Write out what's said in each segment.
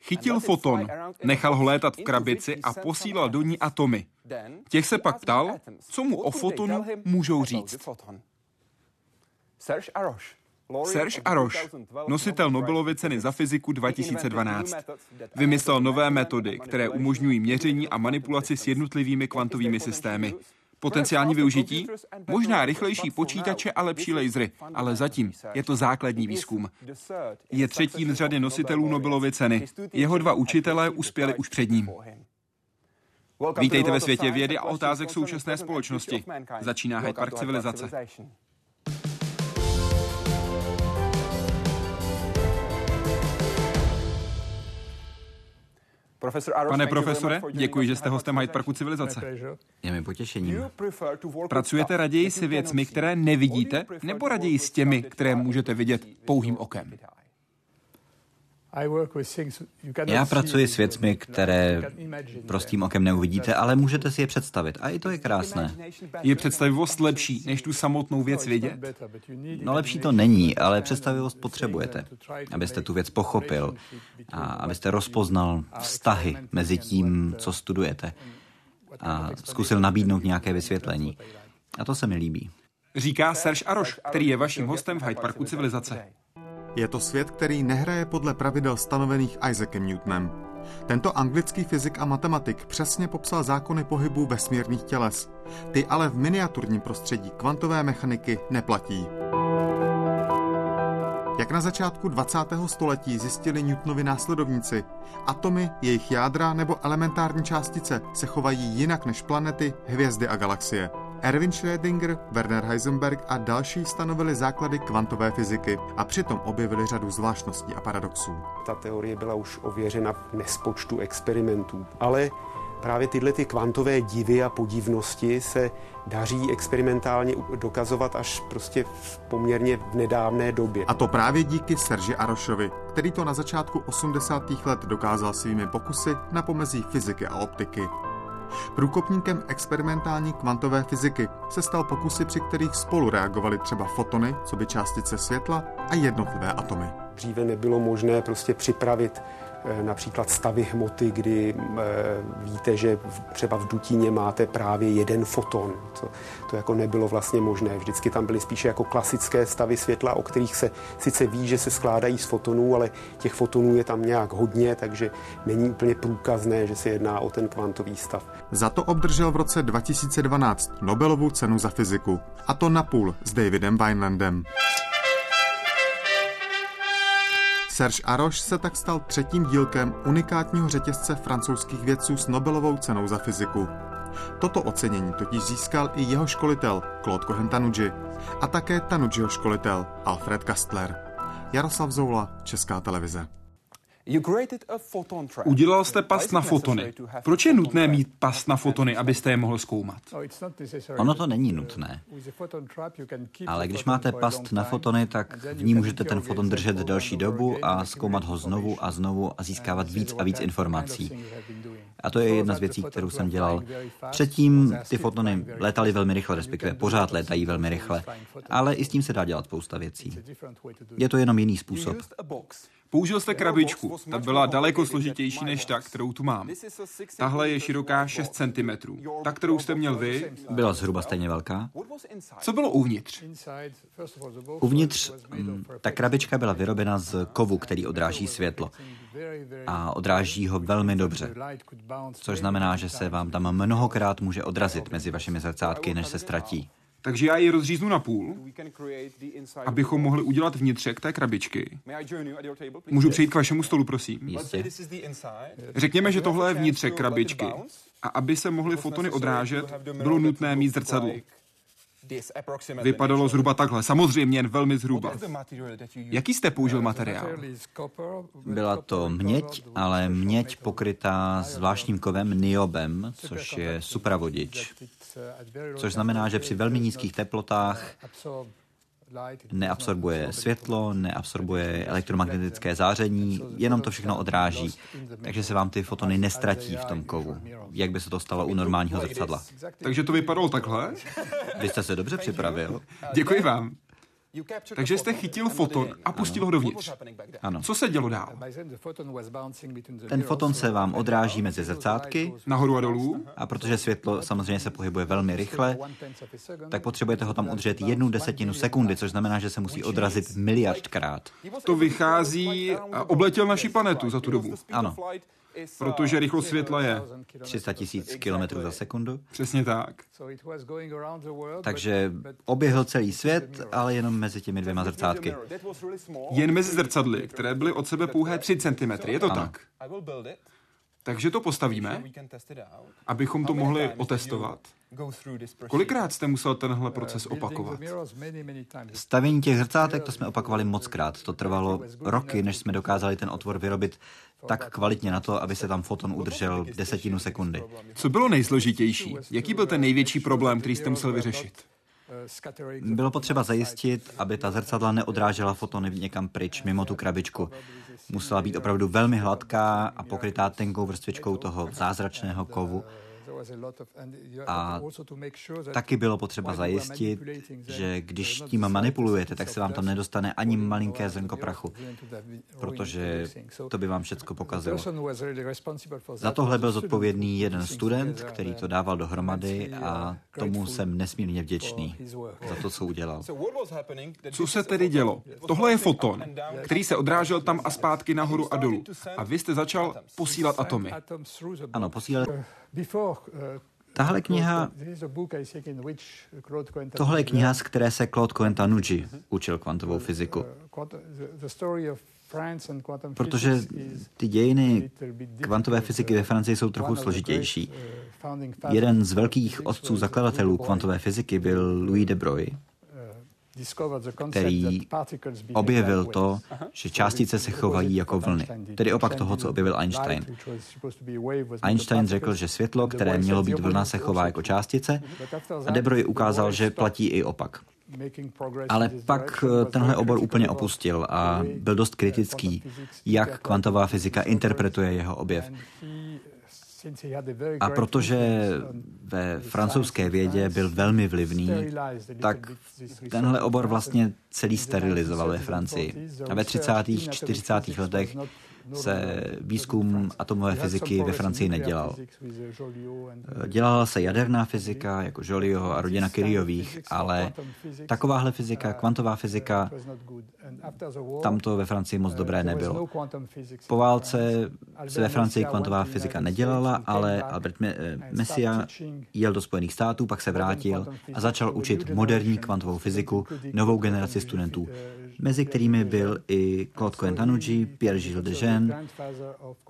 Chytil foton, nechal ho létat v krabici a posílal do ní atomy. Těch se pak ptal, co mu o fotonu můžou říct. Serge Aroš, nositel Nobelovy ceny za fyziku 2012, vymyslel nové metody, které umožňují měření a manipulaci s jednotlivými kvantovými systémy. Potenciální využití? Možná rychlejší počítače a lepší lasery, ale zatím je to základní výzkum. Je třetím z řady nositelů Nobelovy ceny. Jeho dva učitelé uspěli už před ním. Vítejte ve světě vědy a otázek současné společnosti. Začíná Hyde Park civilizace. Pane profesore, děkuji, že jste hostem Hyde Parku civilizace. Je mi potěšením. Pracujete raději se věcmi, které nevidíte, nebo raději s těmi, které můžete vidět pouhým okem? Já pracuji s věcmi, které prostým okem neuvidíte, ale můžete si je představit. A i to je krásné. Je představivost lepší, než tu samotnou věc vidět? No lepší to není, ale představivost potřebujete, abyste tu věc pochopil a abyste rozpoznal vztahy mezi tím, co studujete a zkusil nabídnout nějaké vysvětlení. A to se mi líbí. Říká Serge Aroš, který je vaším hostem v Hyde Parku civilizace. Je to svět, který nehraje podle pravidel stanovených Isaakem Newtonem. Tento anglický fyzik a matematik přesně popsal zákony pohybu vesmírných těles. Ty ale v miniaturním prostředí kvantové mechaniky neplatí. Jak na začátku 20. století zjistili Newtonovi následovníci, atomy, jejich jádra nebo elementární částice se chovají jinak než planety, hvězdy a galaxie. Erwin Schrödinger, Werner Heisenberg a další stanovili základy kvantové fyziky a přitom objevili řadu zvláštností a paradoxů. Ta teorie byla už ověřena v nespočtu experimentů, ale právě tyhle ty kvantové divy a podivnosti se daří experimentálně dokazovat až prostě v poměrně v nedávné době. A to právě díky Serži Arošovi, který to na začátku 80. let dokázal svými pokusy na pomezí fyziky a optiky. Průkopníkem experimentální kvantové fyziky se stal pokusy, při kterých spolu reagovaly třeba fotony, co by částice světla a jednotlivé atomy. Dříve nebylo možné prostě připravit Eh, například stavy hmoty, kdy eh, víte, že třeba v dutině máte právě jeden foton. To, to jako nebylo vlastně možné. Vždycky tam byly spíše jako klasické stavy světla, o kterých se sice ví, že se skládají z fotonů, ale těch fotonů je tam nějak hodně, takže není úplně průkazné, že se jedná o ten kvantový stav. Za to obdržel v roce 2012 Nobelovu cenu za fyziku. A to napůl s Davidem Weinlandem. Serge Aroš se tak stal třetím dílkem unikátního řetězce francouzských vědců s Nobelovou cenou za fyziku. Toto ocenění totiž získal i jeho školitel Claude Cohen Tanuji a také Tanujiho školitel Alfred Kastler. Jaroslav Zoula, Česká televize. Udělal jste past na fotony. Proč je nutné mít past na fotony, abyste je mohl zkoumat? Ono to není nutné. Ale když máte past na fotony, tak v ní můžete ten foton držet delší dobu a zkoumat ho znovu a znovu a získávat víc a víc informací. A to je jedna z věcí, kterou jsem dělal. Předtím ty fotony létaly velmi rychle, respektive pořád létají velmi rychle, ale i s tím se dá dělat spousta věcí. Je to jenom jiný způsob. Použil jste krabičku, ta byla daleko složitější než ta, kterou tu mám. Tahle je široká 6 cm. Ta, kterou jste měl vy, byla zhruba stejně velká. Co bylo uvnitř? Uvnitř mm, ta krabička byla vyrobena z kovu, který odráží světlo. A odráží ho velmi dobře. Což znamená, že se vám tam mnohokrát může odrazit mezi vašimi zrcátky, než se ztratí. Takže já ji rozříznu na půl, abychom mohli udělat vnitřek té krabičky. Můžu přijít k vašemu stolu, prosím? Jistě. Řekněme, že tohle je vnitřek krabičky. A aby se mohly fotony odrážet, bylo nutné mít zrcadlo. Vypadalo zhruba takhle, samozřejmě jen velmi zhruba. Jaký jste použil materiál? Byla to měď, ale měď pokrytá zvláštním kovem niobem, což je supravodič. Což znamená, že při velmi nízkých teplotách neabsorbuje světlo, neabsorbuje elektromagnetické záření, jenom to všechno odráží, takže se vám ty fotony nestratí v tom kovu, jak by se to stalo u normálního zrcadla. Takže to vypadalo takhle? Vy jste se dobře připravil. Děkuji vám. Takže jste chytil foton a pustil ho dovnitř. Ano. Co se dělo dál? Ten foton se vám odráží mezi zrcátky. Nahoru a dolů. A protože světlo samozřejmě se pohybuje velmi rychle, tak potřebujete ho tam udržet jednu desetinu sekundy, což znamená, že se musí odrazit miliardkrát. To vychází a obletěl naši planetu za tu dobu. Ano. Protože rychlost světla je 300 tisíc kilometrů za sekundu. Přesně tak. Takže oběhl celý svět, ale jenom mezi těmi dvěma zrcátky. Jen mezi zrcadly, které byly od sebe pouhé 3 cm. Je to Ano. tak? Takže to postavíme, abychom to mohli otestovat. Kolikrát jste musel tenhle proces opakovat? Stavění těch zrcátek to jsme opakovali moc krát. To trvalo roky, než jsme dokázali ten otvor vyrobit tak kvalitně na to, aby se tam foton udržel desetinu sekundy. Co bylo nejsložitější? Jaký byl ten největší problém, který jste musel vyřešit? Bylo potřeba zajistit, aby ta zrcadla neodrážela fotony někam pryč, mimo tu krabičku. Musela být opravdu velmi hladká a pokrytá tenkou vrstvičkou toho zázračného kovu. A taky bylo potřeba zajistit, že když tím manipulujete, tak se vám tam nedostane ani malinké zrnko prachu, protože to by vám všecko pokazilo. Za tohle byl zodpovědný jeden student, který to dával dohromady a tomu jsem nesmírně vděčný za to, co udělal. Co se tedy dělo? Tohle je foton, který se odrážel tam a zpátky nahoru a dolů. A vy jste začal posílat atomy. Ano, posílali. Tahle kniha, tohle je kniha, z které se Claude Cohen-Tanuji učil kvantovou fyziku. Protože ty dějiny kvantové fyziky ve Francii jsou trochu složitější. Jeden z velkých otců zakladatelů kvantové fyziky byl Louis de Broglie, který objevil to, že částice se chovají jako vlny, tedy opak toho, co objevil Einstein. Einstein řekl, že světlo, které mělo být vlna, se chová jako částice a de Broglie ukázal, že platí i opak. Ale pak eh, tenhle obor úplně opustil a byl dost kritický, jak kvantová fyzika interpretuje jeho objev. A protože ve francouzské vědě byl velmi vlivný, tak tenhle obor vlastně celý sterilizoval ve Francii. A ve 30. 40. letech se výzkum atomové fyziky ve Francii nedělal. Dělala se jaderná fyzika, jako Joliot a rodina Curyových, ale takováhle fyzika, kvantová fyzika, tam to ve Francii moc dobré nebylo. Po válce se ve Francii kvantová fyzika nedělala, ale Albert Messiaen jel do Spojených států, pak se vrátil a začal učit moderní kvantovou fyziku novou generaci studentů, mezi kterými byl i Claude Cohen-Tanuji, Pierre-Gilles Lejeune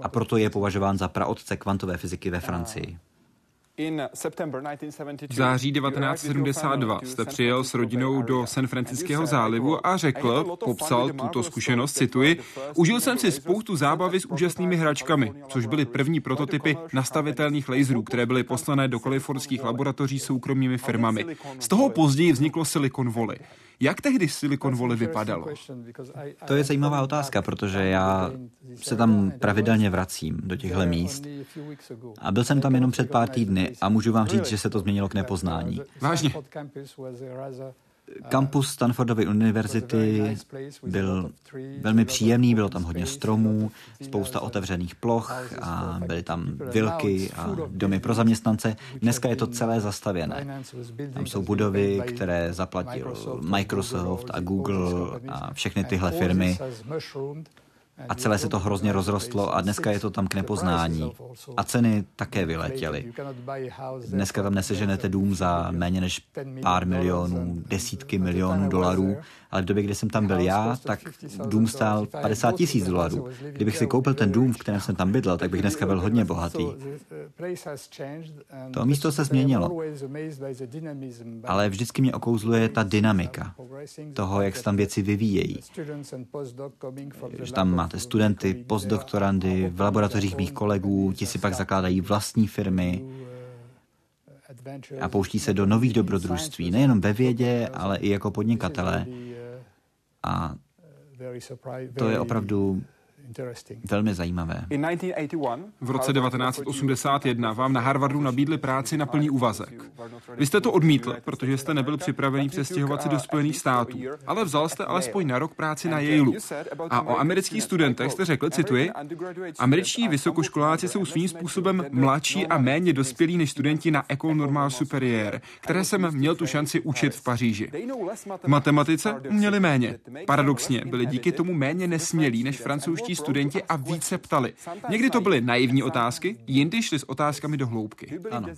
a proto je považován za praotce kvantové fyziky ve Francii. V září 1972 jste přijel s rodinou do San Franciského zálivu a řekl, popsal tuto zkušenost, cituji, užil jsem si spoustu zábavy s úžasnými hračkami, což byly první prototypy nastavitelných laserů, které byly poslané do kalifornských laboratoří soukromými firmami. Z toho později vzniklo Silicon Valley. Jak tehdy Silicon Valley vypadalo? To je zajímavá otázka, protože já se tam pravidelně vracím do těchto míst. A byl jsem tam jenom před pár týdny a můžu vám říct, že se to změnilo k nepoznání. Vážně? Kampus Stanfordovy univerzity byl velmi příjemný, bylo tam hodně stromů, spousta otevřených ploch a byly tam vilky a domy pro zaměstnance. Dneska je to celé zastavěné. Tam jsou budovy, které zaplatil Microsoft a Google a všechny tyhle firmy. A celé se to hrozně rozrostlo a dneska je to tam k nepoznání. A ceny také vyletěly. Dneska tam neseženete dům za méně než pár milionů, desítky milionů dolarů, ale v době, kdy jsem tam byl já, tak dům stál 50 tisíc dolarů. Kdybych si koupil ten dům, v kterém jsem tam bydlel, tak bych dneska byl hodně bohatý. To místo se změnilo. Ale vždycky mě okouzluje ta dynamika toho, jak se tam věci vyvíjejí. Že tam máte studenty, postdoktorandy, v laboratořích mých kolegů, ti si pak zakládají vlastní firmy a pouští se do nových dobrodružství, nejenom ve vědě, ale i jako podnikatelé. A to je opravdu Velmi zajímavé. V roce 1981 vám na Harvardu nabídli práci na plný úvazek. Vy jste to odmítl, protože jste nebyl připravený přestěhovat se do Spojených států, ale vzal jste alespoň na rok práci na Yale. A o amerických studentech jste řekl, cituji, američtí vysokoškoláci jsou svým způsobem mladší a méně dospělí než studenti na École Normale Supérieure, které jsem měl tu šanci učit v Paříži. V matematice měli méně. Paradoxně byli díky tomu méně nesmělí než francouzští studenti a více ptali. Někdy to byly naivní otázky, jindy šli s otázkami do hloubky. Ano.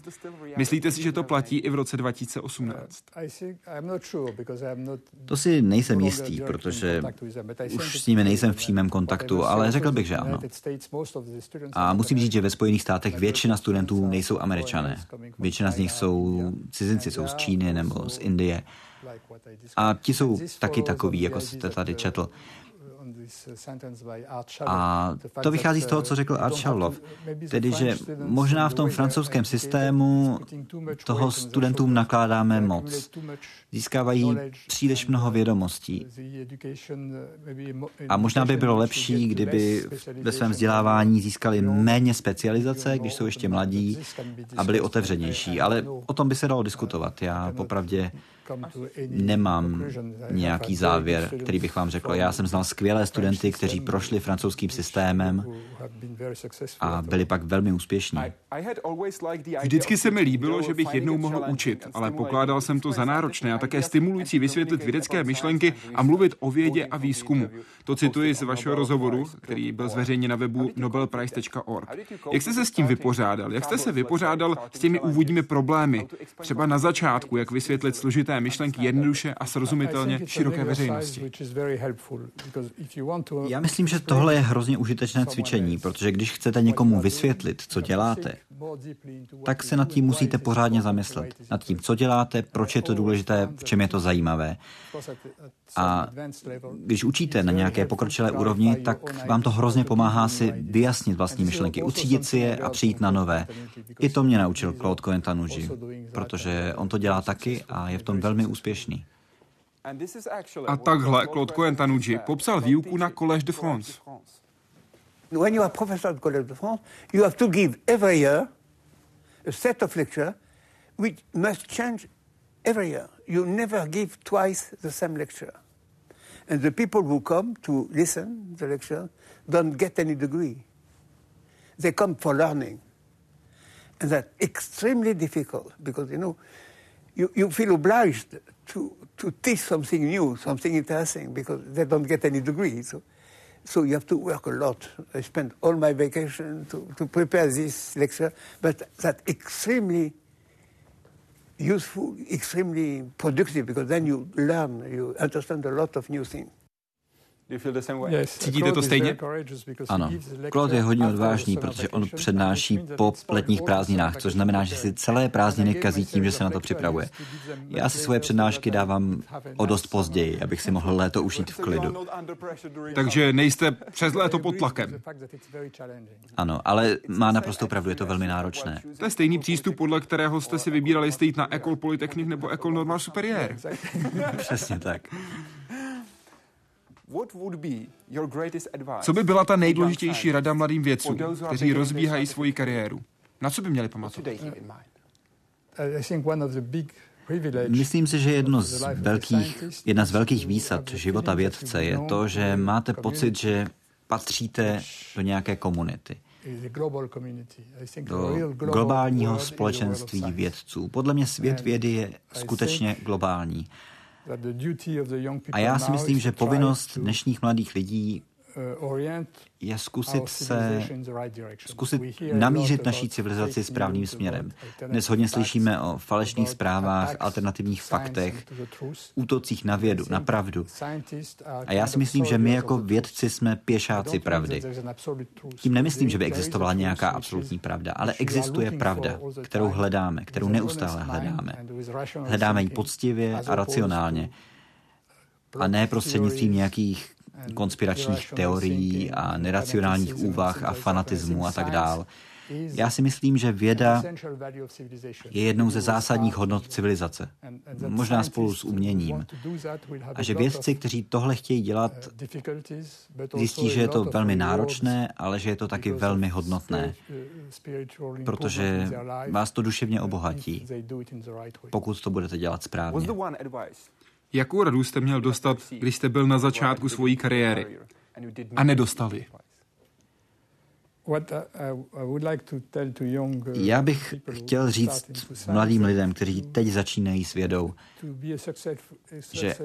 Myslíte si, že to platí i v roce 2018? To si nejsem jistý, protože už s nimi nejsem v přímém kontaktu, ale řekl bych, že ano. A musím říct, že ve Spojených státech většina studentů nejsou američané. Většina z nich jsou cizinci, jsou z Číny nebo z Indie. A ti jsou taky takový, jako jste tady četl. A to vychází z toho, co řekl Art Charlov, tedy, že možná v tom francouzském systému toho studentům nakládáme moc. Získávají příliš mnoho vědomostí. A možná by bylo lepší, kdyby ve svém vzdělávání získali méně specializace, když jsou ještě mladí a byli otevřenější. Ale o tom by se dalo diskutovat. Já popravdě nemám nějaký závěr, který bych vám řekl. Já jsem znal skvělé studenty, kteří prošli francouzským systémem a byli pak velmi úspěšní. Vždycky se mi líbilo, že bych jednou mohl učit, ale pokládal jsem to za náročné a také stimulující vysvětlit vědecké myšlenky a mluvit o vědě a výzkumu. To cituji z vašeho rozhovoru, který byl zveřejněn na webu nobelprice.org. Jak jste se s tím vypořádal? Jak jste se vypořádal s těmi úvodními problémy? Třeba na začátku, jak vysvětlit složité myšlenky jednoduše a srozumitelně široké veřejnosti. Já myslím, že tohle je hrozně užitečné cvičení, protože když chcete někomu vysvětlit, co děláte, tak se nad tím musíte pořádně zamyslet. Nad tím, co děláte, proč je to důležité, v čem je to zajímavé. A když učíte na nějaké pokročilé úrovni, tak vám to hrozně pomáhá si vyjasnit vlastní myšlenky, utřídit si je a přijít na nové. I to mě naučil Claude Coentanuji, protože on to dělá taky a je v tom velmi úspěšný. A takhle Claude Coentanuji popsal výuku na Collège de France. When you are professor at Collège de France, you have to give every year a set of lecture which must change every year. You never give twice the same lecture. And the people who come to listen the lecture don't get any degree. They come for learning. And that's extremely difficult because, you know, you, you feel obliged to, to teach something new, something interesting, because they don't get any degree. So so you have to work a lot. I spent all my vacation to, to prepare this lecture, but that's extremely useful, extremely productive, because then you learn, you understand a lot of new things. Cítíte to stejně? Ano. Claude je hodně odvážný, protože on přednáší po letních prázdninách, což znamená, že si celé prázdniny kazí tím, že se na to připravuje. Já si svoje přednášky dávám o dost později, abych si mohl léto užít v klidu. Takže nejste přes léto pod tlakem. Ano, ale má naprosto pravdu, je to velmi náročné. To je stejný přístup, podle kterého jste si vybírali, jestli jít na Ecole Polytechnique nebo Ecole Normale Supérieure. Přesně tak. Co by byla ta nejdůležitější rada mladým vědcům, kteří rozbíhají svoji kariéru? Na co by měli pamatovat? Myslím si, že jedno z velkých, jedna z velkých výsad života vědce je to, že máte pocit, že patříte do nějaké komunity do globálního společenství vědců. Podle mě svět vědy je skutečně globální. A já si myslím, že povinnost dnešních mladých lidí je zkusit se, zkusit namířit naší civilizaci správným směrem. Dnes hodně slyšíme o falešných zprávách, alternativních faktech, útocích na vědu, na pravdu. A já si myslím, že my jako vědci jsme pěšáci pravdy. Tím nemyslím, že by existovala nějaká absolutní pravda, ale existuje pravda, kterou hledáme, kterou neustále hledáme. Hledáme ji poctivě a racionálně a ne prostřednictvím nějakých konspiračních teorií a neracionálních úvah a fanatismu a tak dál. Já si myslím, že věda je jednou ze zásadních hodnot civilizace, možná spolu s uměním. A že vědci, kteří tohle chtějí dělat, zjistí, že je to velmi náročné, ale že je to taky velmi hodnotné, protože vás to duševně obohatí, pokud to budete dělat správně. Jakou radu jste měl dostat, když jste byl na začátku svojí kariéry a nedostali? Uh, Já bych chtěl říct mladým lidem, kteří teď začínají s vědou, že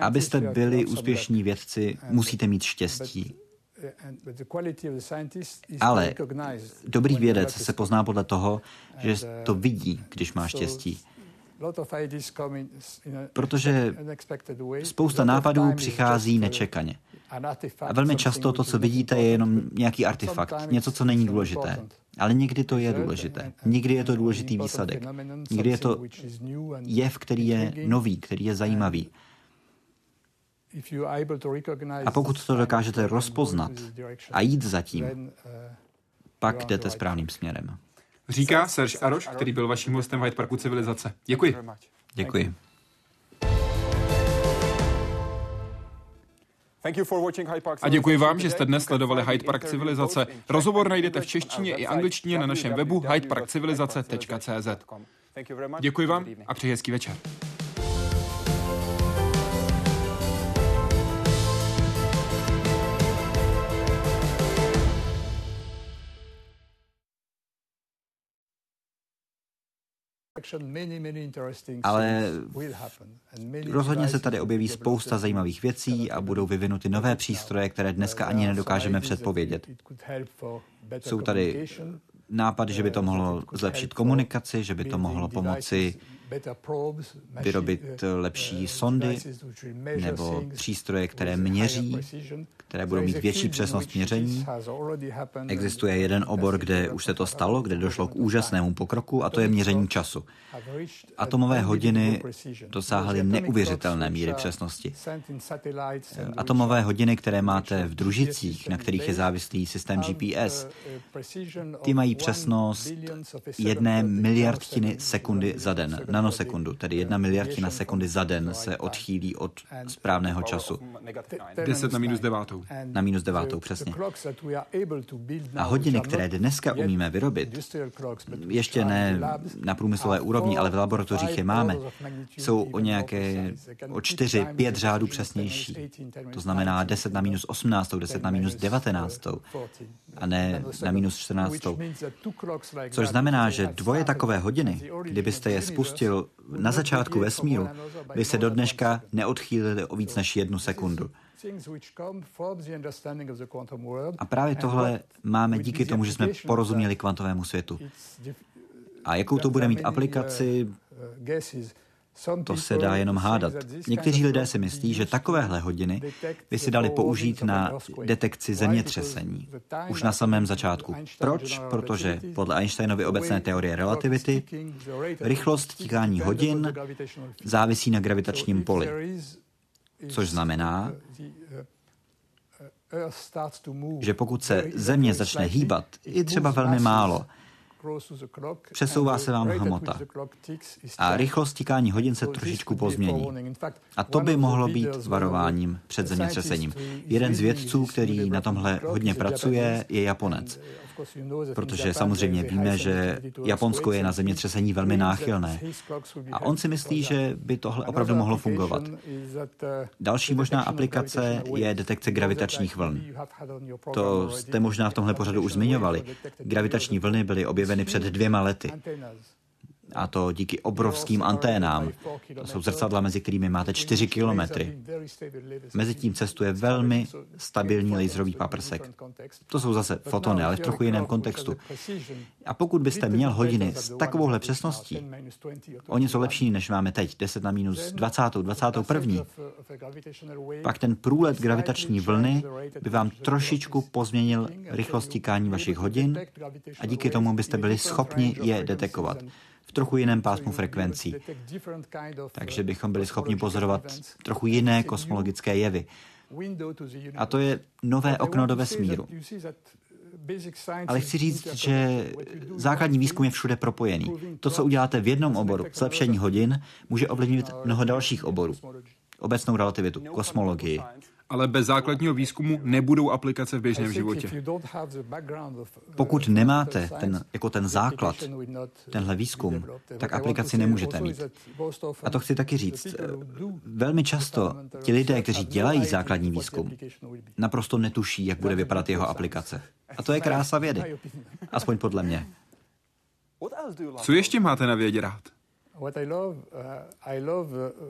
abyste byli úspěšní vědci, musíte mít štěstí. Ale dobrý vědec se pozná podle toho, že to vidí, když má štěstí. Protože spousta nápadů přichází nečekaně. A velmi často to, co vidíte, je jenom nějaký artefakt, něco, co není důležité. Ale někdy to je důležité. Někdy je to důležitý výsledek. Někdy je to jev, který je nový, který je zajímavý. A pokud to dokážete rozpoznat a jít za tím, pak jdete správným směrem. Říká Serge Aroš, který byl vaším hostem v Hyde Parku Civilizace. Děkuji. Děkuji. A děkuji vám, že jste dnes sledovali Hyde Park Civilizace. Rozhovor najdete v češtině i angličtině na našem webu hydeparkcivilizace.cz. Děkuji vám a přeji hezký večer. Ale rozhodně se tady objeví spousta zajímavých věcí a budou vyvinuty nové přístroje, které dneska ani nedokážeme předpovědět. Jsou tady nápady, že by to mohlo zlepšit komunikaci, že by to mohlo pomoci vyrobit lepší sondy nebo přístroje, které měří, které budou mít větší přesnost měření. Existuje jeden obor, kde už se to stalo, kde došlo k úžasnému pokroku a to je měření času. Atomové hodiny dosáhly neuvěřitelné míry přesnosti. Atomové hodiny, které máte v družicích, na kterých je závislý systém GPS, ty mají přesnost jedné miliardtiny sekundy za den, nanosekundu, tedy jedna miliardina sekundy za den se odchýlí od správného času. 10 na minus devátou. Na minus devátou, přesně. A hodiny, které dneska umíme vyrobit, ještě ne na průmyslové úrovni, ale v laboratořích je máme, jsou o nějaké o 4, 5 řádů přesnější. To znamená 10 na minus 18, 10 na minus 19 a ne na minus 14. Což znamená, že dvoje takové hodiny, kdybyste je spustil na začátku vesmíru, by se do dneška neodchýlili o víc než jednu sekundu. A právě tohle máme díky tomu, že jsme porozuměli kvantovému světu. A jakou to bude mít aplikaci, to se dá jenom hádat. Někteří lidé si myslí, že takovéhle hodiny by si dali použít na detekci zemětřesení. Už na samém začátku. Proč? Protože podle Einsteinovy obecné teorie relativity rychlost tíkání hodin závisí na gravitačním poli. Což znamená, že pokud se Země začne hýbat, i třeba velmi málo, Přesouvá se vám hmota a rychlost tíkání hodin se trošičku pozmění. A to by mohlo být varováním před zemětřesením. Jeden z vědců, který na tomhle hodně pracuje, je Japonec protože samozřejmě víme, že Japonsko je na zemětřesení velmi náchylné. A on si myslí, že by tohle opravdu mohlo fungovat. Další možná aplikace je detekce gravitačních vln. To jste možná v tomhle pořadu už zmiňovali. Gravitační vlny byly objeveny před dvěma lety a to díky obrovským anténám. To jsou zrcadla, mezi kterými máte 4 kilometry. Mezi tím cestuje velmi stabilní laserový paprsek. To jsou zase fotony, ale v trochu jiném kontextu. A pokud byste měl hodiny s takovouhle přesností, o něco lepší, než máme teď, 10 na minus 20, 21, pak ten průlet gravitační vlny by vám trošičku pozměnil rychlost tíkání vašich hodin a díky tomu byste byli schopni je detekovat v trochu jiném pásmu frekvencí. Takže bychom byli schopni pozorovat trochu jiné kosmologické jevy. A to je nové okno do vesmíru. Ale chci říct, že základní výzkum je všude propojený. To, co uděláte v jednom oboru, zlepšení hodin, může ovlivnit mnoho dalších oborů. Obecnou relativitu, kosmologii, ale bez základního výzkumu nebudou aplikace v běžném životě. Pokud nemáte ten, jako ten základ, tenhle výzkum, tak aplikaci nemůžete mít. A to chci taky říct. Velmi často ti lidé, kteří dělají základní výzkum, naprosto netuší, jak bude vypadat jeho aplikace. A to je krása vědy. Aspoň podle mě. Co ještě máte na vědě rád?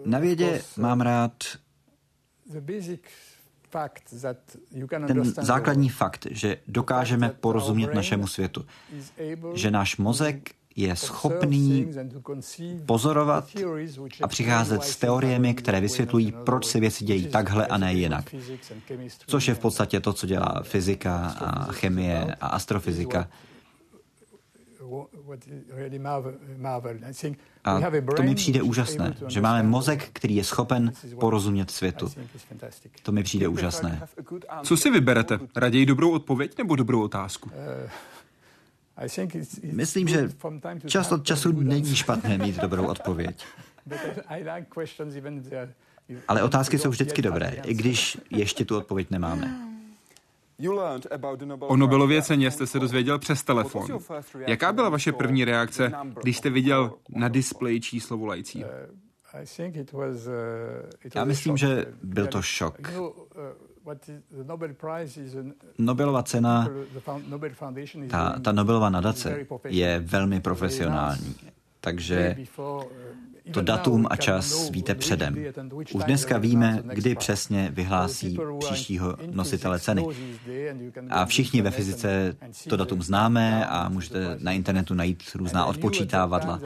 Na vědě mám rád ten základní fakt, že dokážeme porozumět našemu světu, že náš mozek je schopný pozorovat a přicházet s teoriemi, které vysvětlují, proč se věci dějí takhle a ne jinak. Což je v podstatě to, co dělá fyzika a chemie a astrofyzika. A to mi přijde úžasné, že máme mozek, který je schopen porozumět světu. To mi přijde úžasné. Co si vyberete? Raději dobrou odpověď nebo dobrou otázku? Myslím, že čas od času není špatné mít dobrou odpověď. Ale otázky jsou vždycky dobré, i když ještě tu odpověď nemáme. O Nobelově ceně jste se dozvěděl přes telefon. Jaká byla vaše první reakce, když jste viděl na displeji číslo volajícího? Já myslím, že byl to šok. Nobelova cena, ta, ta Nobelova nadace je velmi profesionální. Takže to datum a čas víte předem. Už dneska víme, kdy přesně vyhlásí příštího nositele ceny. A všichni ve fyzice to datum známe a můžete na internetu najít různá odpočítávadla.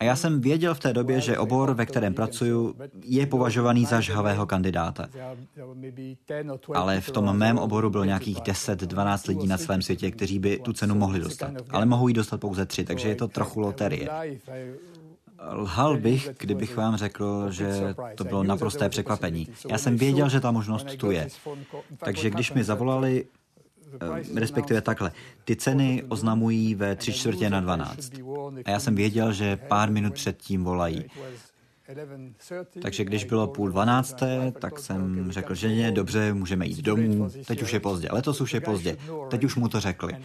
A já jsem věděl v té době, že obor, ve kterém pracuju, je považovaný za žhavého kandidáta. Ale v tom mém oboru bylo nějakých 10-12 lidí na svém světě, kteří by tu cenu mohli dostat. Ale mohou ji dostat pouze tři, takže je to trochu loterie. Lhal bych, kdybych vám řekl, že to bylo naprosté překvapení. Já jsem věděl, že ta možnost tu je. Takže když mi zavolali, eh, respektive takhle, ty ceny oznamují ve tři čtvrtě na dvanáct. A já jsem věděl, že pár minut předtím volají. Takže když bylo půl dvanácté, tak jsem řekl, že ne, dobře, můžeme jít domů, teď už je pozdě, letos už je pozdě, teď už mu to řekli.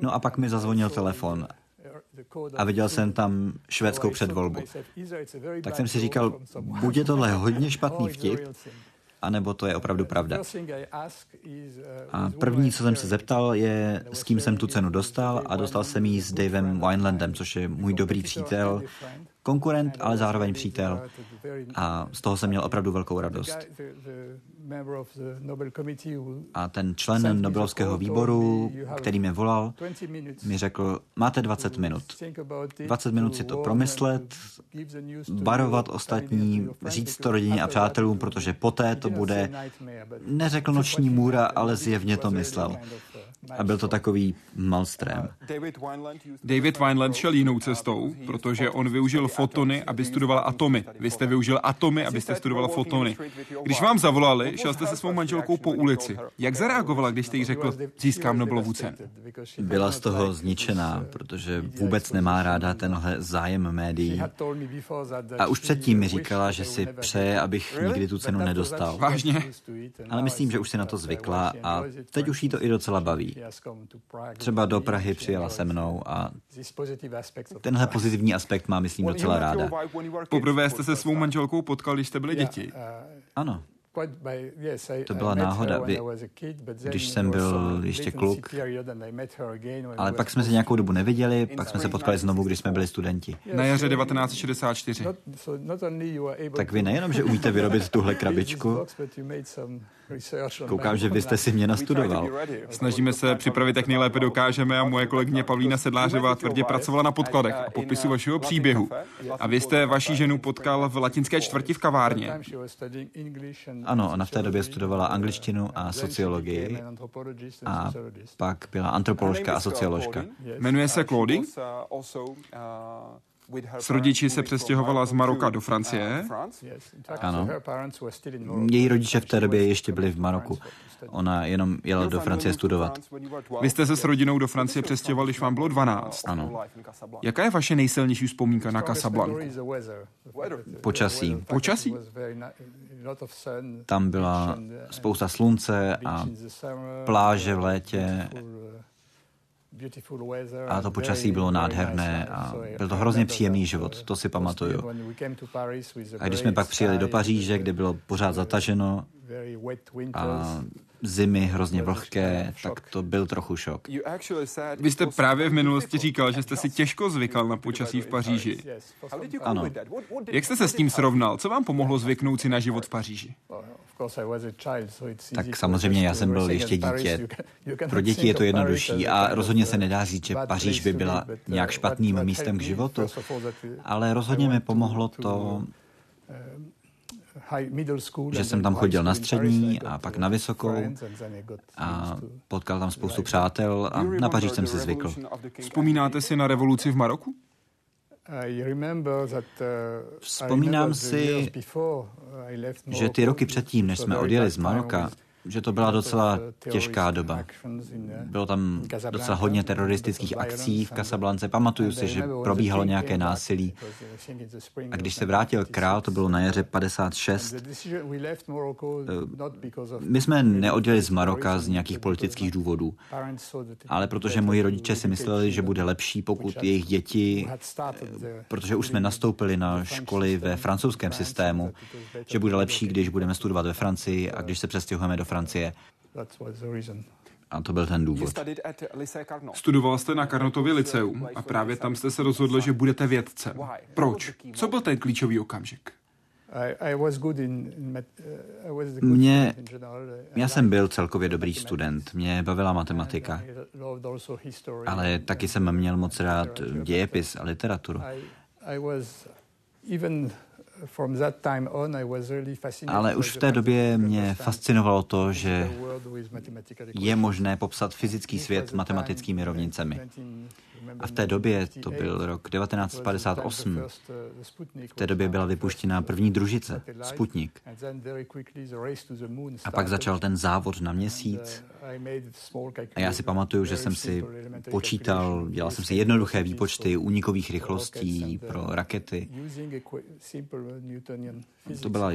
No a pak mi zazvonil telefon a viděl jsem tam švédskou předvolbu. Tak jsem si říkal, buď je tohle hodně špatný vtip, anebo to je opravdu pravda. A první, co jsem se zeptal, je, s kým jsem tu cenu dostal a dostal jsem ji s Davem Winelandem, což je můj dobrý přítel, konkurent, ale zároveň přítel. A z toho jsem měl opravdu velkou radost. A ten člen Nobelovského výboru, který mě volal, mi řekl, máte 20 minut. 20 minut si to promyslet, barovat ostatní, říct to rodině a přátelům, protože poté to bude, neřekl noční můra, ale zjevně to myslel. A byl to takový malstrém. David Wineland šel jinou cestou, protože on využil fotony, aby studoval atomy. Vy jste využil atomy, abyste studoval fotony. Když vám zavolali, šel jste se svou manželkou po ulici. Jak zareagovala, když jste jí řekl, získám Nobelovu cenu? Byla z toho zničená, protože vůbec nemá ráda tenhle zájem médií. A už předtím mi říkala, že si přeje, abych nikdy tu cenu nedostal. Vážně? Ale myslím, že už si na to zvykla a teď už jí to i docela baví. Třeba do Prahy přijela se mnou a tenhle pozitivní aspekt má, myslím, docela ráda. Poprvé jste se svou manželkou potkal, když jste byli děti. Ano. To byla náhoda, když jsem byl ještě kluk. Ale pak jsme se nějakou dobu neviděli, pak jsme se potkali znovu, když jsme byli studenti. Na jaře 1964. Tak vy nejenom, že umíte vyrobit tuhle krabičku, Koukám, že vy jste si mě nastudoval. Snažíme se připravit, jak nejlépe dokážeme a moje kolegyně Pavlína Sedlářová tvrdě pracovala na podkladech a popisu vašeho příběhu. A vy jste vaší ženu potkal v latinské čtvrti v kavárně. Ano, ona v té době studovala angličtinu a sociologii a pak byla antropoložka a socioložka. Jmenuje se Claudie? S rodiči se přestěhovala z Maroka do Francie. Ano. Její rodiče v té době ještě byli v Maroku. Ona jenom jela do Francie studovat. Vy jste se s rodinou do Francie přestěhovali, když vám bylo 12. Ano. Jaká je vaše nejsilnější vzpomínka na Casablanku? Počasí. Počasí? Tam byla spousta slunce a pláže v létě a to počasí bylo nádherné a byl to hrozně příjemný život, to si pamatuju. A když jsme pak přijeli do Paříže, kde bylo pořád zataženo a zimy hrozně vlhké, tak to byl trochu šok. Vy jste právě v minulosti říkal, že jste si těžko zvykal na počasí v Paříži. Ano. Jak jste se s tím srovnal? Co vám pomohlo zvyknout si na život v Paříži? Tak samozřejmě já jsem byl ještě dítě. Pro děti je to jednodušší a rozhodně se nedá říct, že Paříž by byla nějak špatným místem k životu, ale rozhodně mi pomohlo to, že jsem tam chodil na střední a pak na vysokou a potkal tam spoustu přátel a na Paříž jsem si zvykl. Vzpomínáte si na revoluci v Maroku? Vzpomínám si, že ty roky předtím, než jsme odjeli z Maroka, že to byla docela těžká doba. Bylo tam docela hodně teroristických akcí v Casablance. Pamatuju si, že probíhalo nějaké násilí. A když se vrátil král, to bylo na jaře 56, my jsme neodjeli z Maroka z nějakých politických důvodů, ale protože moji rodiče si mysleli, že bude lepší, pokud jejich děti, protože už jsme nastoupili na školy ve francouzském systému, že bude lepší, když budeme studovat ve Francii a když se přestěhujeme do Francie Francie. A to byl ten důvod. Studoval jste na Karnotově liceum a právě tam jste se rozhodl, že budete vědcem. Proč? Co byl ten klíčový okamžik? Mě, já jsem byl celkově dobrý student, mě bavila matematika, ale taky jsem měl moc rád dějepis a literaturu. Ale už v té době mě fascinovalo to, že je možné popsat fyzický svět matematickými rovnicemi. A v té době, to byl rok 1958, v té době byla vypuštěna první družice, Sputnik. A pak začal ten závod na měsíc. A já si pamatuju, že jsem si počítal, dělal jsem si jednoduché výpočty únikových rychlostí pro rakety. To byla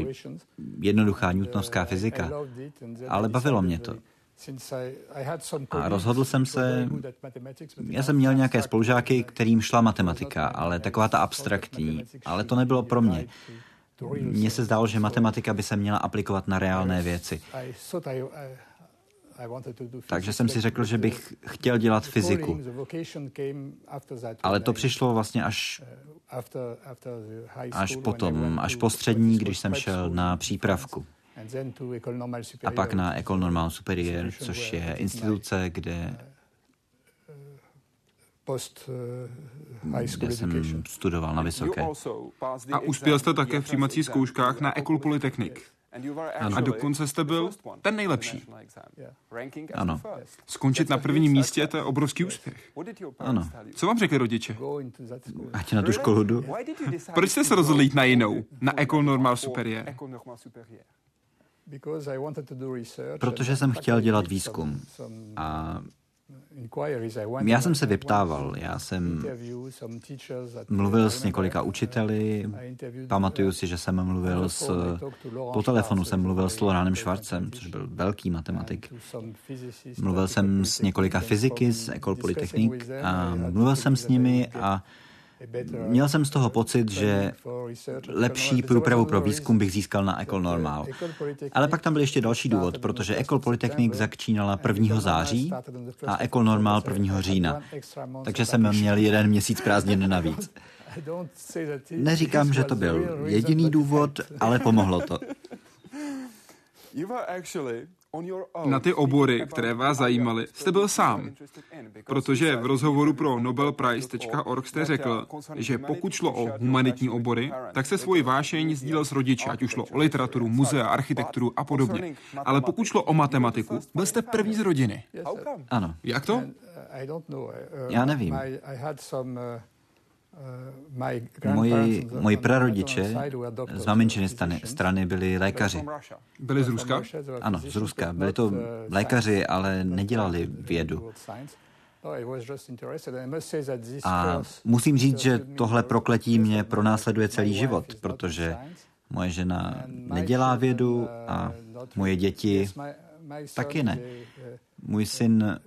jednoduchá newtonovská fyzika, ale bavilo mě to. A rozhodl jsem se, já jsem měl nějaké spolužáky, kterým šla matematika, ale taková ta abstraktní, ale to nebylo pro mě. Mně se zdálo, že matematika by se měla aplikovat na reálné věci. Takže jsem si řekl, že bych chtěl dělat fyziku. Ale to přišlo vlastně až, až potom, až po střední, když jsem šel na přípravku. A pak na École Normale Supérieure, což je instituce, kde kde jsem studoval na vysoké. A uspěl jste také v přijímacích zkouškách na École Polytechnique. A dokonce jste byl ten nejlepší. Ano. Skončit na prvním místě, to je obrovský úspěch. Ano. Co vám řekli rodiče? Ať na tu školu jdu. Proč jste se rozhodli jít na jinou, na École Normale Supérieure? Protože jsem chtěl dělat výzkum. A já jsem se vyptával, já jsem mluvil s několika učiteli, pamatuju si, že jsem mluvil s, po telefonu jsem mluvil s Loranem Schwarzem, což byl velký matematik. Mluvil jsem s několika fyziky z Ecole Polytechnique a mluvil jsem s nimi a Měl jsem z toho pocit, že lepší průpravu pro výzkum bych získal na Ecole Normale. Ale pak tam byl ještě další důvod, protože Ecole Polytechnique začínala 1. září a Ecole Normale 1. října. Takže jsem měl jeden měsíc prázdnin navíc. Neříkám, že to byl jediný důvod, ale pomohlo to. Na ty obory, které vás zajímaly, jste byl sám, protože v rozhovoru pro nobelprice.org jste řekl, že pokud šlo o humanitní obory, tak se svoji vášeň sdílel s rodiči, ať už šlo o literaturu, muzea, architekturu a podobně. Ale pokud šlo o matematiku, byl jste první z rodiny. Ano. Jak to? Já nevím. Moji, moji prarodiče z maminčiny strany, strany byli lékaři. Byli z Ruska? Ano, z Ruska. Byli to lékaři, ale nedělali vědu. A musím říct, že tohle prokletí mě pronásleduje celý život, protože moje žena nedělá vědu a moje děti taky ne. Můj syn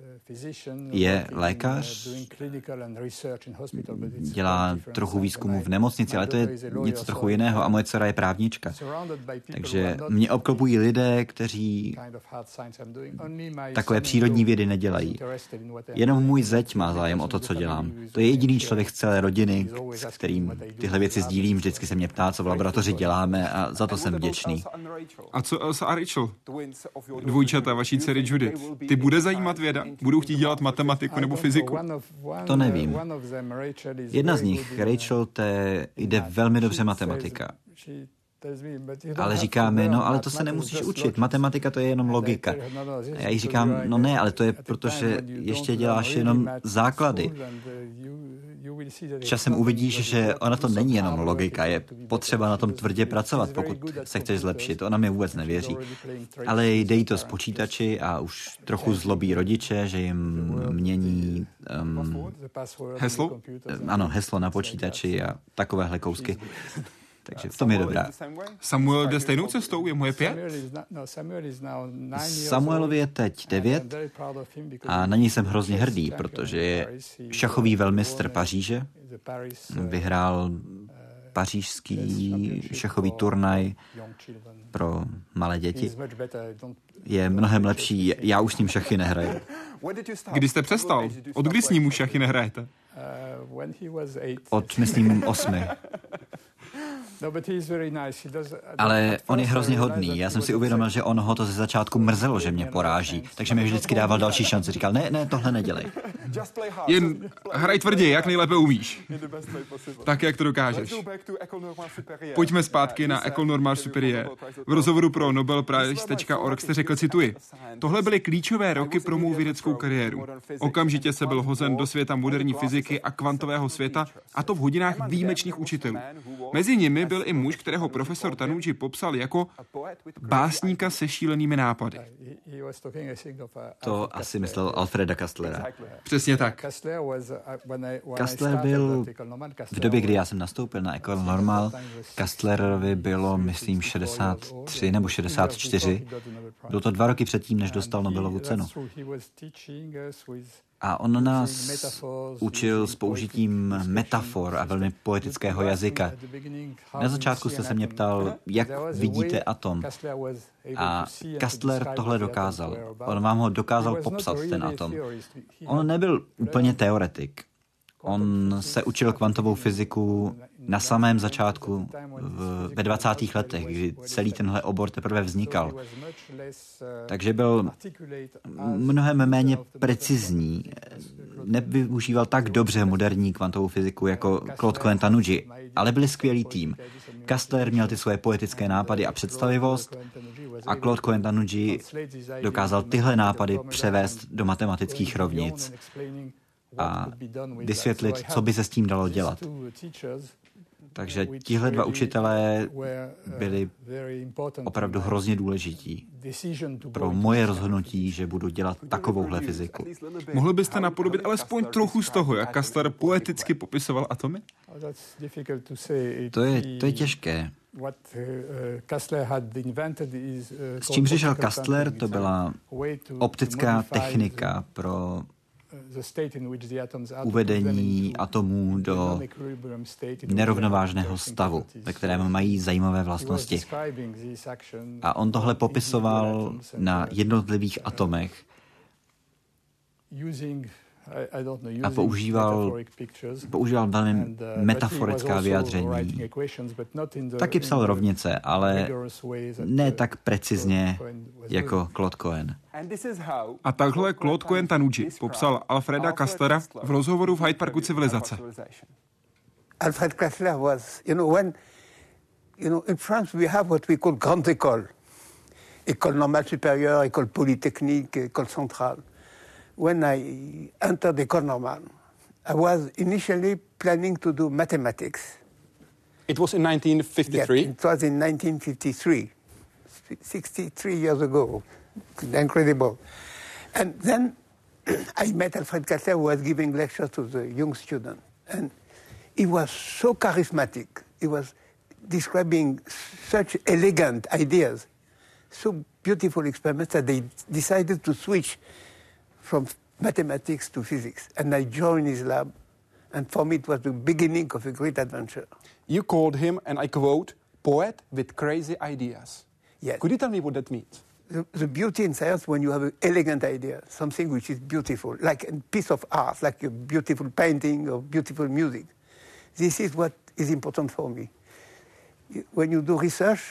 je lékař, dělá trochu výzkumu v nemocnici, ale to je něco trochu jiného a moje dcera je právnička. Takže mě obklopují lidé, kteří takové přírodní vědy nedělají. Jenom můj zeď má zájem o to, co dělám. To je jediný člověk z celé rodiny, s kterým tyhle věci sdílím. Vždycky se mě ptá, co v laboratoři děláme a za to jsem vděčný. A co Elsa a Rachel? Dvojčata vaší dcery Judith. Ty bude zajímat věda? Budou chtít dělat matematiku nebo fyziku? To nevím. Jedna z nich, Rachel, té jde velmi dobře matematika. Ale říká mi, no ale to se nemusíš učit, matematika to je jenom logika. A já jí říkám, no ne, ale to je proto, že ještě děláš jenom základy. Časem uvidíš, že ona to není jenom logika, je potřeba na tom tvrdě pracovat, pokud se chceš zlepšit. Ona mi vůbec nevěří. Ale jde jí to z počítači a už trochu zlobí rodiče, že jim mění um, heslo? Ano, heslo na počítači a takovéhle kousky. Takže v tom je dobrá. Samuel jde stejnou cestou, je moje pět? Samuelovi je teď devět a na něj jsem hrozně hrdý, protože je šachový velmistr Paříže. Vyhrál pařížský šachový turnaj pro malé děti. Je mnohem lepší, já už s ním šachy nehraju. Kdy jste přestal? Od kdy s ním už šachy nehrajete? Od, myslím, osmi. No, Ale on je hrozně hodný. Já jsem si uvědomil, že on ho to ze začátku mrzelo, že mě poráží. Takže mi vždycky dával další šanci. Říkal, ne, ne, tohle nedělej. Jen hraj tvrdě, jak nejlépe umíš. Tak, jak to dokážeš. Pojďme zpátky na Ecole Normale Supérieure. V rozhovoru pro nobelprize.org jste řekl, cituji, tohle byly klíčové roky pro mou vědeckou kariéru. Okamžitě se byl hozen do světa moderní fyziky a kvantového světa, a to v hodinách výjimečných učitelů. Mezi nimi byl i muž, kterého profesor Tanuji popsal jako básníka se šílenými nápady. To asi myslel Alfreda Kastlera. Přesně tak. Kastler byl v době, kdy já jsem nastoupil na Ecole Normal, Kastlerovi bylo, myslím, 63 nebo 64. Bylo to dva roky předtím, než dostal Nobelovu cenu. A on nás učil s použitím metafor a velmi poetického jazyka. Na začátku jste se mě ptal, jak vidíte atom. A Kastler tohle dokázal. On vám ho dokázal popsat, ten atom. On nebyl úplně teoretik. On se učil kvantovou fyziku na samém začátku v, ve 20. letech, kdy celý tenhle obor teprve vznikal. Takže byl mnohem méně precizní. Nevyužíval tak dobře moderní kvantovou fyziku jako Claude Cohen-Tanuji, ale byli skvělý tým. Kastler měl ty svoje poetické nápady a představivost a Claude Cohen-Tanuji dokázal tyhle nápady převést do matematických rovnic a vysvětlit, co by se s tím dalo dělat. Takže tihle dva učitelé byli opravdu hrozně důležití pro moje rozhodnutí, že budu dělat takovouhle fyziku. Mohli byste napodobit alespoň trochu z toho, jak Kastler poeticky popisoval atomy? To je, to je těžké. S čím přišel Kastler, to byla optická technika pro uvedení atomů do nerovnovážného stavu, ve kterém mají zajímavé vlastnosti. A on tohle popisoval na jednotlivých atomech a používal, používal velmi uh, metaforická vyjádření. Taky psal rovnice, ale ne tak precizně jako Claude Cohen. A takhle Claude Cohen Tanuji popsal Alfreda Kastlera v rozhovoru v Hyde Parku civilizace. Alfred Kastler was, you know, when, you know, in France we have what we call grande école. École normale supérieure, école polytechnique, école centrale. When I entered the Cornerman, I was initially planning to do mathematics. It was in 1953? Yes, it was in 1953, 63 years ago. Incredible. And then I met Alfred Kastler, who was giving lectures to the young students. And he was so charismatic. He was describing such elegant ideas, so beautiful experiments that they decided to switch from mathematics to physics. And I joined his lab. And for me, it was the beginning of a great adventure. You called him, and I quote, poet with crazy ideas. Yes. Could you tell me what that means? The, the beauty in science when you have an elegant idea, something which is beautiful, like a piece of art, like a beautiful painting or beautiful music. This is what is important for me. When you do research,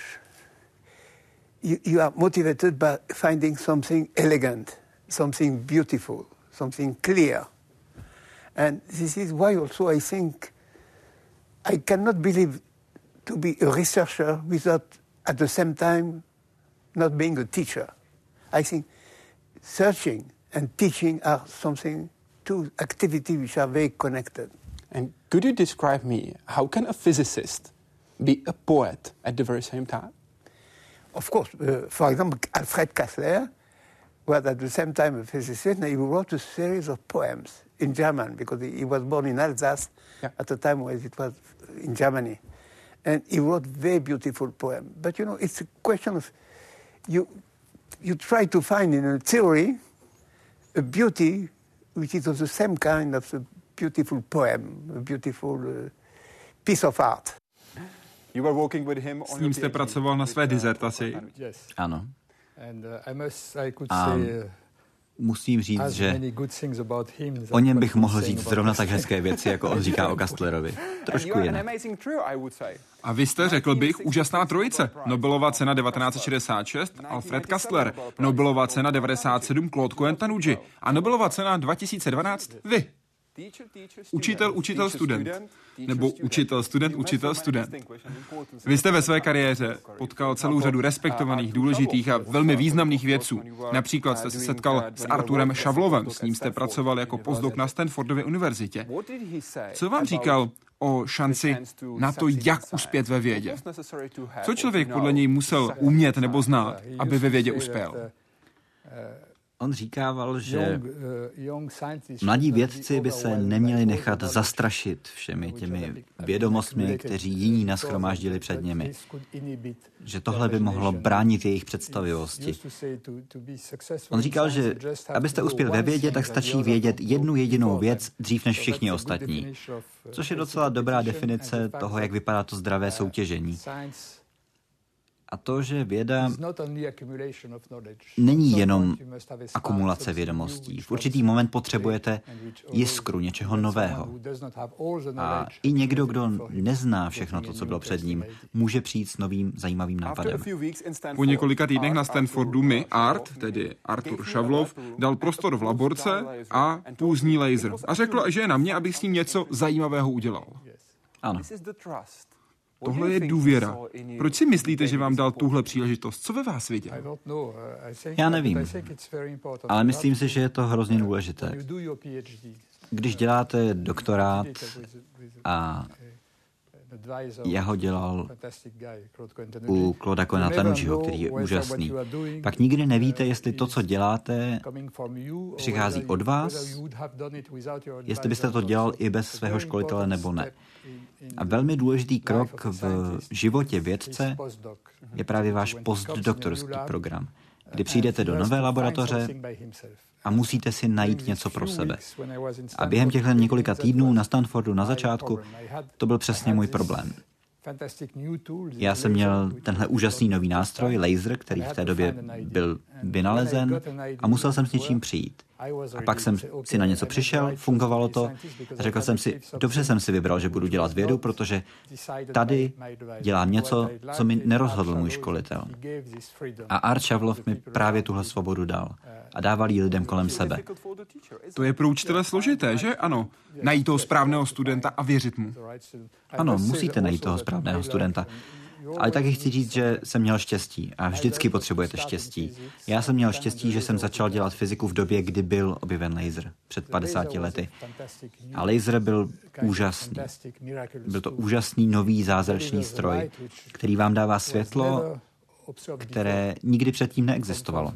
you, you are motivated by finding something elegant, something beautiful, something clear. And this is why also I think I cannot believe to be a researcher without at the same time not being a teacher. I think searching and teaching are something, two activities which are very connected. And could you describe me how can a physicist be a poet at the very same time? Of course, uh, for example, Alfred Kastler was at the same time a physicist, and he wrote a series of poems in German because he, he was born in Alsace Yeah. at the time when it was in Germany. And he wrote very beautiful poems. But you know, it's a question of you, you try to find in a theory a beauty which is of the same kind of a beautiful poem, a beautiful uh, piece of art. You were working with him S ním jste pracoval na své dizertaci. Ano. And uh, I must, I could say uh, Musím říct, že o něm bych mohl říct zrovna tak hezké věci, jako on říká o Kastlerovi. Trošku jinak. A vy jste, řekl bych, úžasná trojice. Nobelova cena 1966, Alfred Kastler. Nobelova cena 97, Claude Cohen Tanuji. A Nobelova cena 2012, vy. Učitel, učitel, student. Nebo učitel, student, učitel, student. Vy jste ve své kariéře potkal celou řadu respektovaných, důležitých a velmi významných vědců. Například jste se setkal s Arturem Šavlovem, s ním jste pracoval jako postdoc na Stanfordově univerzitě. Co vám říkal o šanci na to, jak uspět ve vědě? Co člověk podle něj musel umět nebo znát, aby ve vědě uspěl? On říkával, že scientists mladí be vědci by se neměli nechat zastrašit všemi těmi vědomostmi, kteří jiní nashromáždili před nimi. Že tohle by mohlo bránit jejich představivosti. On říkal, že abyste uspěl ve vědě, tak stačí vědět jednu jedinou věc dřív než všichni ostatní. Což je docela dobrá definice toho, jak vypadá to zdravé soutěžení. A to, že věda není jenom akumulace vědomostí. V určitý moment potřebujete jiskru něčeho nového. A i někdo, kdo nezná všechno to, co bylo před ním, může přijít s novým zajímavým nápadem. Po několika týdnech na Stanfordu mi Art, tedy Artur Šavlov, dal prostor v laborce a půzní laser. A řekl, že je na mě, abych s ním něco zajímavého udělal. Ano. Tohle je důvěra. Proč si myslíte, že vám dal tuhle příležitost? Co ve vás viděl? Uh, Já nevím. Ale myslím si, že je to hrozně důležité. Když děláte doktorát with- with a advisor, já ho dělal u Tanujiho, know který je úžasný, pak nikdy nevíte, uh, jestli to, co děláte, přichází od vás, jestli byste to dělal i bez svého školitele nebo ne. A velmi důležitý krok v životě vědce je právě váš postdoktorský program, uh, kdy přijdete do nové laboratoře a musíte si najít něco pro sebe. A během těchto několika týdnů na Stanfordu na začátku to byl přesně můj problém. Já jsem měl tenhle úžasný nový nástroj, laser, který v té době byl vynalezen a musel jsem s něčím přijít. A pak jsem si na něco přišel, fungovalo to a řekl jsem si, dobře jsem si vybral, že budu dělat vědu, protože tady dělám něco, co mi nerozhodl můj školitel. A Art the mi právě tuhle svobodu dal a dával ji lidem kolem sebe. To je pro učitele složité, že? Ano. Najít toho správného studenta a věřit mu. Ano, musíte najít toho správného studenta. Ale taky chci říct, že jsem měl štěstí a vždycky potřebujete štěstí. Já jsem měl štěstí, že jsem začal dělat fyziku v době, kdy byl objeven laser, před 50 lety. A laser byl úžasný. Byl to úžasný nový zázračný stroj, který vám dává světlo, které nikdy předtím neexistovalo.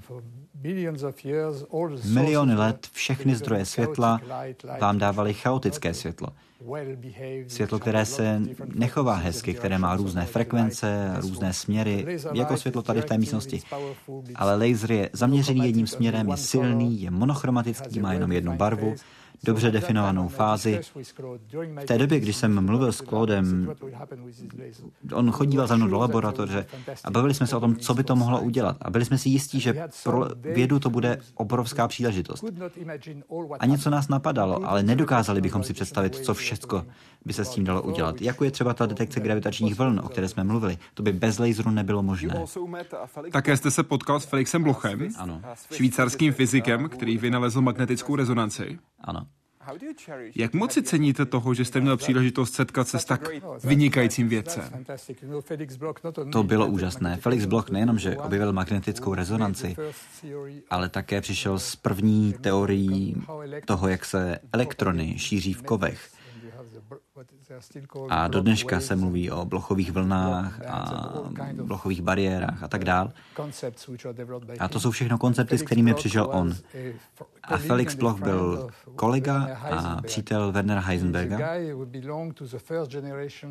Miliony let všechny zdroje světla vám dávaly chaotické světlo. Světlo, které se nechová hezky, které má různé frekvence, různé směry, jako světlo tady v té místnosti. Ale laser je zaměřený jedním směrem, je silný, je monochromatický, má jenom jednu barvu, dobře definovanou fázi. V té době, když jsem mluvil s Claudem, on chodíval za mnou do laboratoře a bavili jsme se o tom, co by to mohlo udělat. A byli jsme si jistí, že pro vědu to bude obrovská příležitost. A něco nás napadalo, ale nedokázali bychom si představit, co všechno by se s tím dalo udělat. Jako je třeba ta detekce gravitačních vln, o které jsme mluvili. To by bez laseru nebylo možné. Také jste se potkal s Felixem Blochem, Ano. švýcarským fyzikem, který vynalezl magnetickou rezonanci. Ano. Jak moc si ceníte toho, že jste měl příležitost setkat se s tak vynikajícím vědcem? To bylo úžasné. Felix Bloch nejenom, že objevil magnetickou rezonanci, ale také přišel s první teorií toho, jak se elektrony šíří v kovech. A do dneška se mluví o blochových vlnách a blochových bariérách a tak dál. A to jsou všechno koncepty, s kterými přišel on. A Felix Bloch byl kolega a přítel Wernera Heisenberga.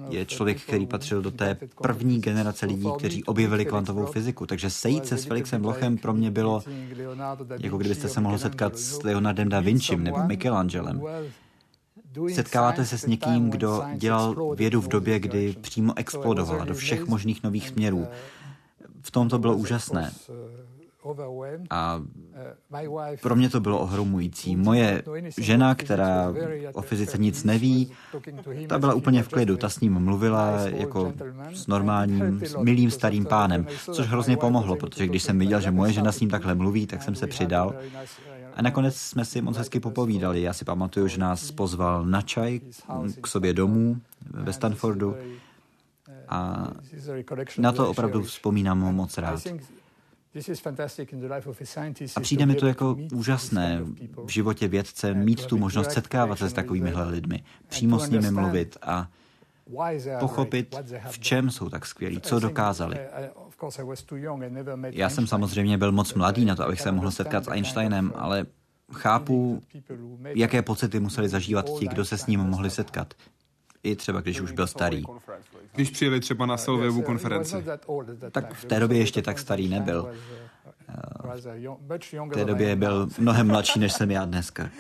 Je člověk, který patřil do té první generace lidí, kteří objevili kvantovou fyziku. Takže sejít se s Felixem Blochem pro mě bylo, jako kdybyste se mohl setkat s Leonardem da Vincim nebo Michelangelem. Setkáváte se s někým, kdo dělal vědu v době, kdy přímo explodovala do všech možných nových směrů. V tom to bylo úžasné. A pro mě to bylo ohromující. Moje žena, která o fyzice nic neví, ta byla úplně v klidu. Ta s ním mluvila jako s normálním, s milým starým pánem, což hrozně pomohlo, protože když jsem viděl, že moje žena s ním takhle mluví, tak jsem se přidal. A nakonec jsme si moc hezky popovídali. Já si pamatuju, že nás pozval na čaj k sobě domů ve Stanfordu a na to opravdu vzpomínám moc rád. A přijde mi to jako úžasné v životě vědce mít tu možnost setkávat se s takovýmihle lidmi, přímo s nimi mluvit a pochopit, v čem jsou tak skvělí, co dokázali. Já jsem samozřejmě byl moc mladý na to, abych se mohl setkat s Einsteinem, ale chápu, jaké pocity museli zažívat ti, kdo se s ním mohli setkat. I třeba, když už byl starý. Když přijeli třeba na Solvejovu konferenci. Tak v té době ještě tak starý nebyl. V té době byl mnohem mladší, než jsem já dneska.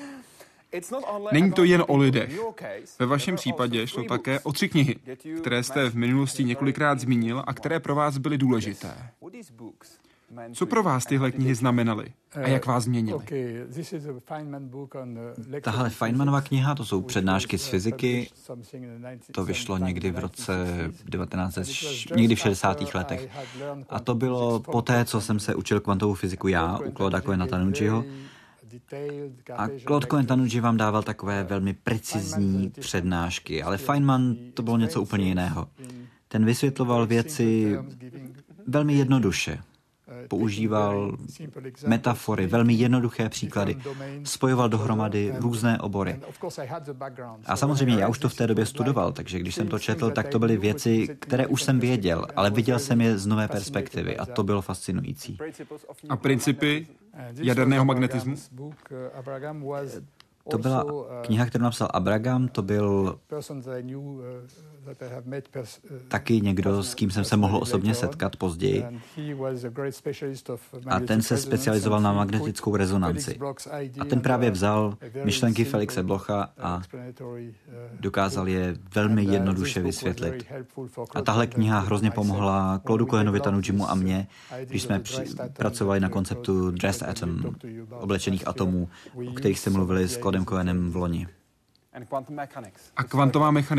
Není to jen o lidech. Ve vašem případě šlo také o tři knihy, které jste v minulosti několikrát zmínil a které pro vás byly důležité. Co pro vás tyhle knihy znamenaly a jak vás změnily? Tahle Feynmanova kniha, to jsou přednášky z fyziky, to vyšlo někdy v roce 19, někdy v 60. letech. A to bylo poté, co jsem se učil kvantovou fyziku já u Claude Cohena Tanucciho. A Claude Cohen Tanucci vám dával takové velmi precizní přednášky, ale Feynman to bylo něco úplně jiného. Ten vysvětloval věci velmi jednoduše používal metafory, velmi jednoduché příklady, spojoval dohromady různé obory. A samozřejmě já už to v té době studoval, takže když jsem to četl, tak to byly věci, které už jsem věděl, ale viděl jsem je z nové perspektivy a to bylo fascinující. A principy jaderného magnetismu? To byla kniha, kterou napsal Abraham, to byl taky někdo, s kým jsem se mohl osobně setkat později. A ten se specializoval na magnetickou rezonanci. A ten právě vzal myšlenky Felixe Blocha a dokázal je velmi jednoduše vysvětlit. A tahle kniha hrozně pomohla Claudu Cohenovi Tanuccimu a mně, když jsme při, pracovali na konceptu dressed atom, oblečených atomů, o kterých jste mluvili s Claudem Cohenem v loni. A kvantová mechanika?